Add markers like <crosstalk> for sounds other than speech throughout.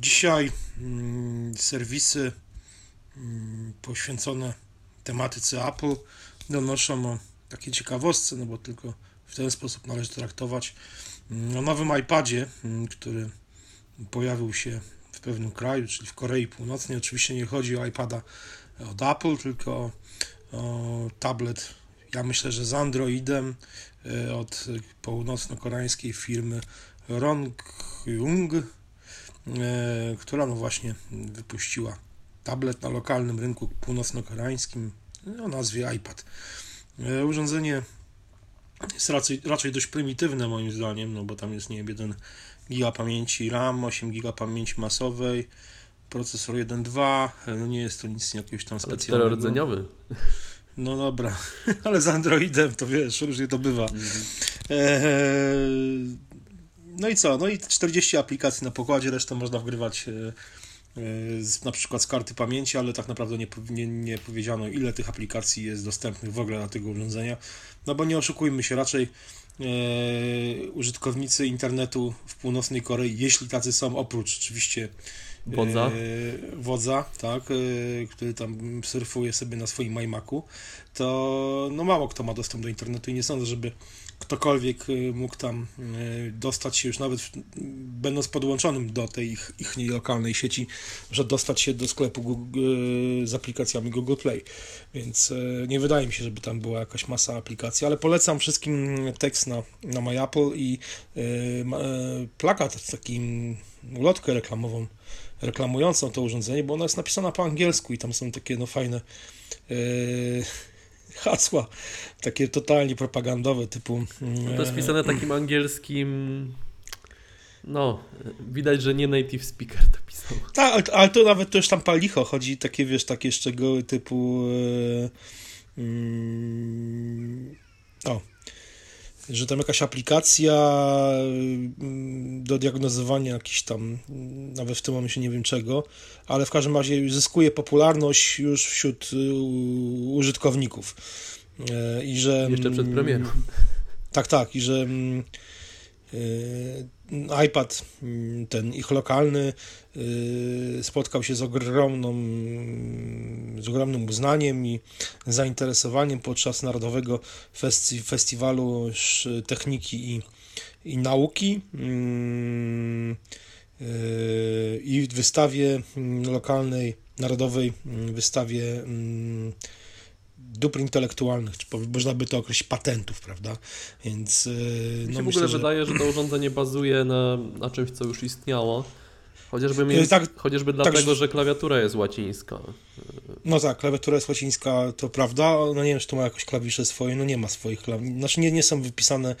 Dzisiaj mm, serwisy mm, poświęcone tematyce Apple donoszą o takiej ciekawostce, no bo tylko w ten sposób należy traktować mm, o nowym iPadzie, który pojawił się w pewnym kraju, czyli w Korei Północnej. Oczywiście nie chodzi o iPada od Apple, tylko o, o tablet, ja myślę, że z Androidem e, od północno-koreańskiej firmy Rongyung, która no właśnie wypuściła tablet na lokalnym rynku północno-koreańskim o nazwie iPad. E, urządzenie jest raczej, raczej dość prymitywne moim zdaniem, no bo tam jest nie wiem, 1 giga pamięci RAM, 8 giga pamięci masowej, procesor 1.2, no nie jest to nic jakiegoś tam specjalnego. Czterorodzeniowy. No dobra, <laughs> ale z Androidem to wiesz, różnie to bywa. Mhm. No i co? No i 40 aplikacji na pokładzie, resztę można wgrywać e, e, z, na przykład z karty pamięci, ale tak naprawdę nie, nie, nie powiedziano, ile tych aplikacji jest dostępnych w ogóle na tego urządzenia. No bo nie oszukujmy się, raczej e, użytkownicy internetu w północnej Korei, jeśli tacy są, oprócz oczywiście wodza, e, wodza tak, e, który tam surfuje sobie na swoim iMacu, to no mało kto ma dostęp do internetu i nie sądzę, żeby ktokolwiek y, mógł tam dostać się już nawet będąc podłączonym do tej ich, ich lokalnej sieci, że dostać się do sklepu Google, z aplikacjami Google Play. Więc nie wydaje mi się, żeby tam była jakaś masa aplikacji, ale polecam wszystkim tekst na, na My i plakat z takim ulotkę reklamową reklamującą to urządzenie, bo ona jest napisana po angielsku i tam są takie no fajne <laughs> hasła takie totalnie propagandowe typu... No to jest pisane takim angielskim... No, widać, że nie native speaker to pisał. Tak, ale, ale to nawet to już tam palicho chodzi, takie wiesz, takie szczegóły typu... Yy, yy, o, że tam jakaś aplikacja mm, do diagnozowania jakiś tam, nawet w tym momencie nie wiem czego, ale w każdym razie zyskuje popularność już wśród y, użytkowników. E, I że... Jeszcze przed premierą. Tak, tak, i że mm, iPad, mm, ten ich lokalny, y, spotkał się z ogromną, z ogromnym uznaniem i zainteresowaniem podczas Narodowego Festi Festiwalu Techniki i, i Nauki. Mm, y, i w wystawie mm, lokalnej, narodowej wystawie dóbr intelektualnych, czy można by to określić patentów, prawda? Więc no, Mi się w ogóle że... wydaje, że to urządzenie bazuje na, na czymś, co już istniało. Chociażby, między, tak, chociażby tak, dlatego, że klawiatura jest łacińska. No tak, klawiatura jest łacińska, to prawda. No nie wiem, czy to ma jakieś klawisze swoje, no nie ma swoich klawisz. Znaczy nie, nie są wypisane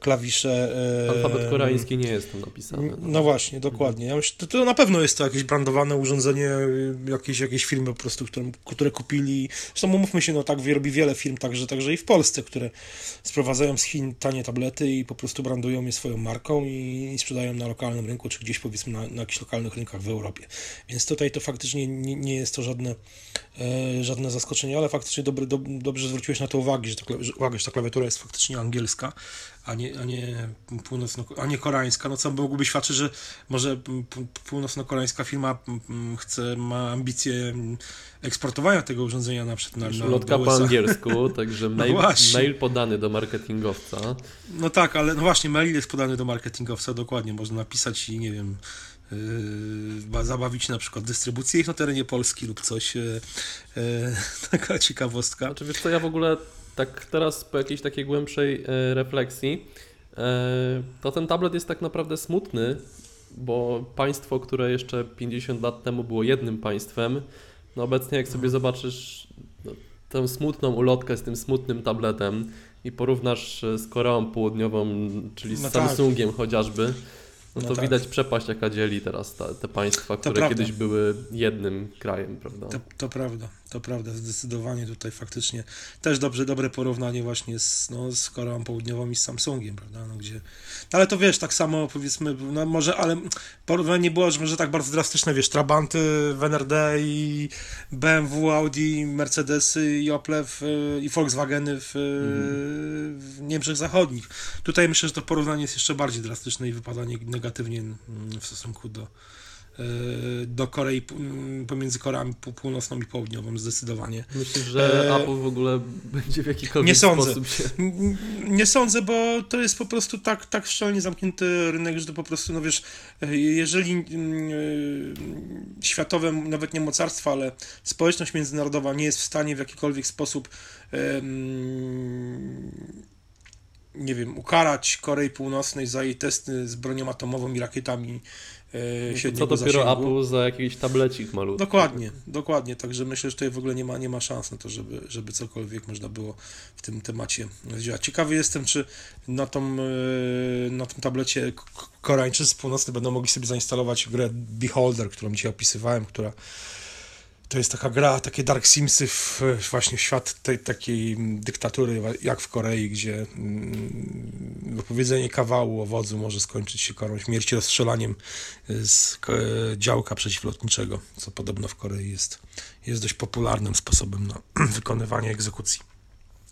klawisze. E... Alfabet koreański nie jest tam napisany. No, no właśnie, dokładnie. Ja myślę, to, to na pewno jest to jakieś brandowane urządzenie jakieś jakieś firmy po prostu, które, które kupili. Zresztą umówmy się, no tak robi wiele firm, także, także i w Polsce, które sprowadzają z Chin tanie tablety i po prostu brandują je swoją marką i, i sprzedają na lokalnym rynku, czy gdzieś powiedzmy na, na jakichś lokalnych rynkach w Europie. Więc tutaj to faktycznie nie, nie jest to żadne żadne zaskoczenie, ale faktycznie dobry, do, dobrze zwróciłeś na to uwagę, że, ta, uwagę, że ta klawiatura jest faktycznie angielska, a nie, a nie północno, a nie koreańska, no co mogłoby świadczyć, że może północno-koreańska firma chce, ma ambicje eksportowania tego urządzenia na przykład na, na Lotka po angielsku, także <laughs> no mail, no mail podany do marketingowca. No tak, ale no właśnie, mail jest podany do marketingowca, dokładnie, można napisać i nie wiem, Yy, zabawić na przykład dystrybucję ich na terenie Polski lub coś. Yy, yy, <laughs> taka ciekawostka. Znaczy wiesz co, ja w ogóle tak teraz po jakiejś takiej głębszej refleksji, to ten tablet jest tak naprawdę smutny, bo państwo, które jeszcze 50 lat temu było jednym państwem, no obecnie jak sobie zobaczysz no, tę smutną ulotkę z tym smutnym tabletem i porównasz z Koreą Południową, czyli z no tak. Samsungiem tak. chociażby, no, no to tak. widać przepaść, jaka dzieli teraz ta, te państwa, które kiedyś były jednym krajem, prawda? To, to, prawda, to prawda, zdecydowanie tutaj faktycznie też dobrze, dobre porównanie właśnie z, no, z Koreą Południową i z Samsungiem, prawda? No, gdzie... No, ale to wiesz, tak samo powiedzmy, no może, ale porównanie nie było, że może tak bardzo drastyczne, wiesz, Trabanty w NRD i BMW, Audi, Mercedesy i Opel i Volkswageny w, mm. w Niemczech Zachodnich. Tutaj myślę, że to porównanie jest jeszcze bardziej drastyczne i wypada negatywnie mm, w stosunku do, do Korei, mm, pomiędzy Koreami Pół- Północną i Południową zdecydowanie. Myślisz, że E, Apple w ogóle będzie w jakikolwiek nie sądzę. sposób się... Nie sądzę, bo to jest po prostu tak, tak szczelnie zamknięty rynek, że to po prostu, no wiesz, e, jeżeli mm, e, światowe, nawet nie mocarstwa, ale społeczność międzynarodowa nie jest w stanie w jakikolwiek sposób nie wiem, ukarać Korei Północnej za jej testy z bronią atomową i rakietami e, Co średniego dopiero zasięgu. Apple za jakiś tablecik malutki. Dokładnie, dokładnie. Także myślę, że tutaj w ogóle nie ma, nie ma szans na to, żeby, żeby cokolwiek można było w tym temacie działać. Ciekawy jestem, czy na, tą, e, na tym tablecie Koreańczycy północni będą mogli sobie zainstalować grę Beholder, którą dzisiaj opisywałem, która to jest taka gra, takie Dark Simsy w, właśnie w świat tej takiej dyktatury jak w Korei, gdzie mm, wypowiedzenie kawału o wodzu może skończyć się karą śmierci rozstrzelaniem z ko- działka przeciwlotniczego, co podobno w Korei jest, jest dość popularnym sposobem na <clears throat> wykonywanie egzekucji.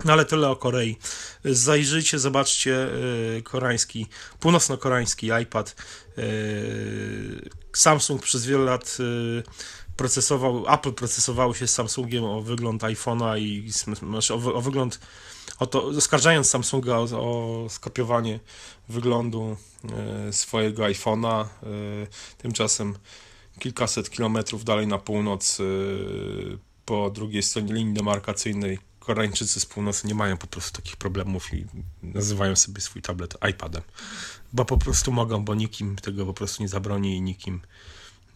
No ale tyle o Korei. Zajrzyjcie, zobaczcie y, koreański, północno-koreański iPad. Y, Samsung przez wiele lat y, procesował, Apple procesował się z Samsungiem o wygląd iPhone'a i o, o wygląd, o to, oskarżając Samsunga o, o skopiowanie wyglądu y, swojego iPhone'a. Y, tymczasem kilkaset kilometrów dalej na północ, y, po drugiej stronie linii demarkacyjnej, Koreańczycy z północy nie mają po prostu takich problemów i nazywają sobie swój tablet iPadem. Bo po prostu mogą, bo nikim tego po prostu nie zabroni i nikim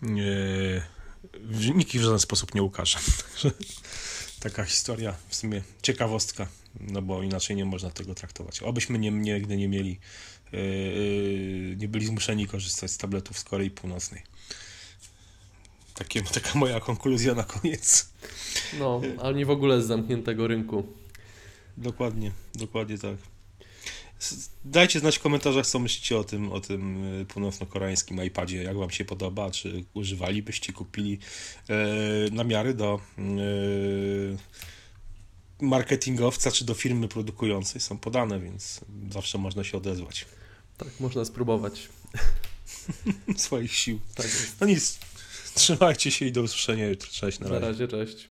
w- nikt ich w żaden sposób nie ukaże. <laughs> Taka historia, w sumie ciekawostka, no bo inaczej nie można tego traktować. Obyśmy nie, nigdy nie mieli, yy, nie byli zmuszeni korzystać z tabletów z Korei Północnej. Takie, taka moja konkluzja na koniec. No, ale nie w ogóle z zamkniętego rynku. Dokładnie, dokładnie tak. Dajcie znać w komentarzach, co myślicie o tym, o tym y, północno-koreańskim iPadzie, jak wam się podoba, czy używalibyście, kupili e, namiary do e, marketingowca, czy do firmy produkującej są podane, więc zawsze można się odezwać Tak, można spróbować. <laughs> swoich sił. Tak jest. No nic, trzymajcie się i do usłyszenia jutro. Cześć, na Na razie. razie, cześć.